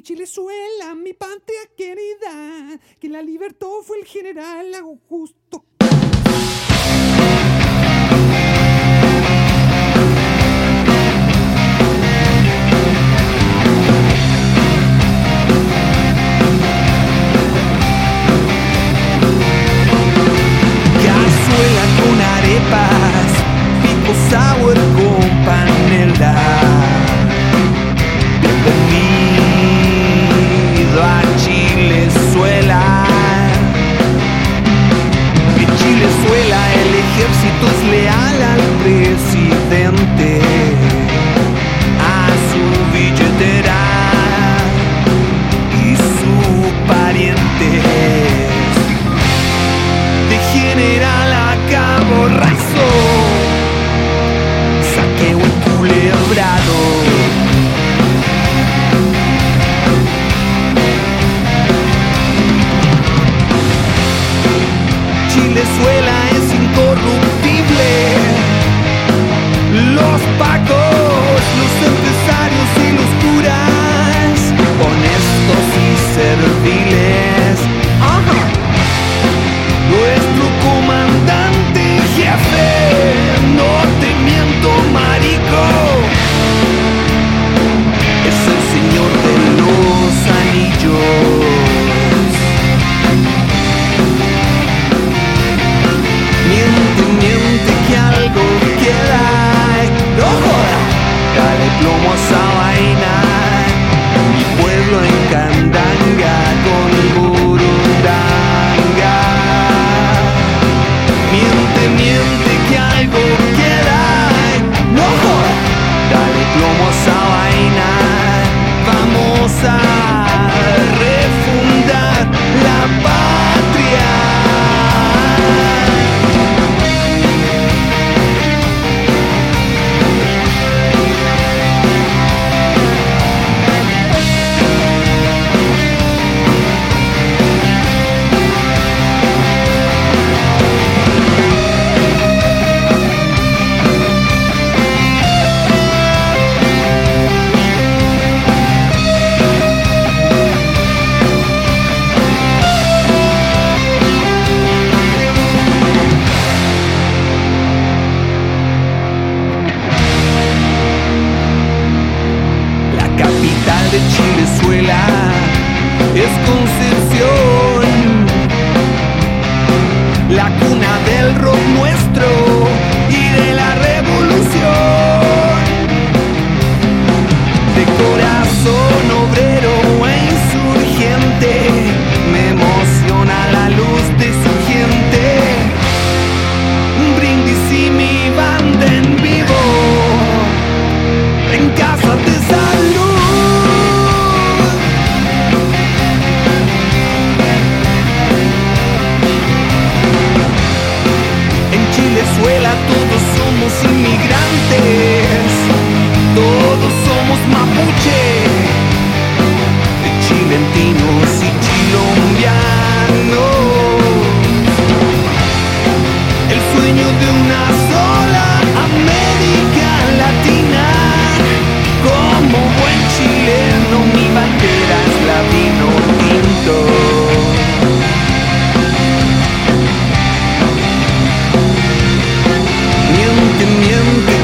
mi Chilezuela, mi patria querida, que la libertó fue el general Augusto a su billetera y su pariente de general a cabo raso. circuncisión, la cuna del rock.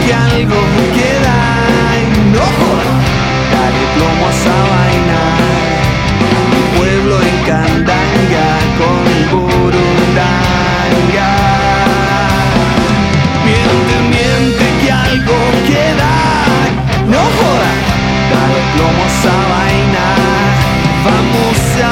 que algo queda enojo. Dale plomo a esa vaina. Mi pueblo en Candanga con Burundanga. Miente, miente que algo queda. No joda, dale plomo a esa vaina. Vamos a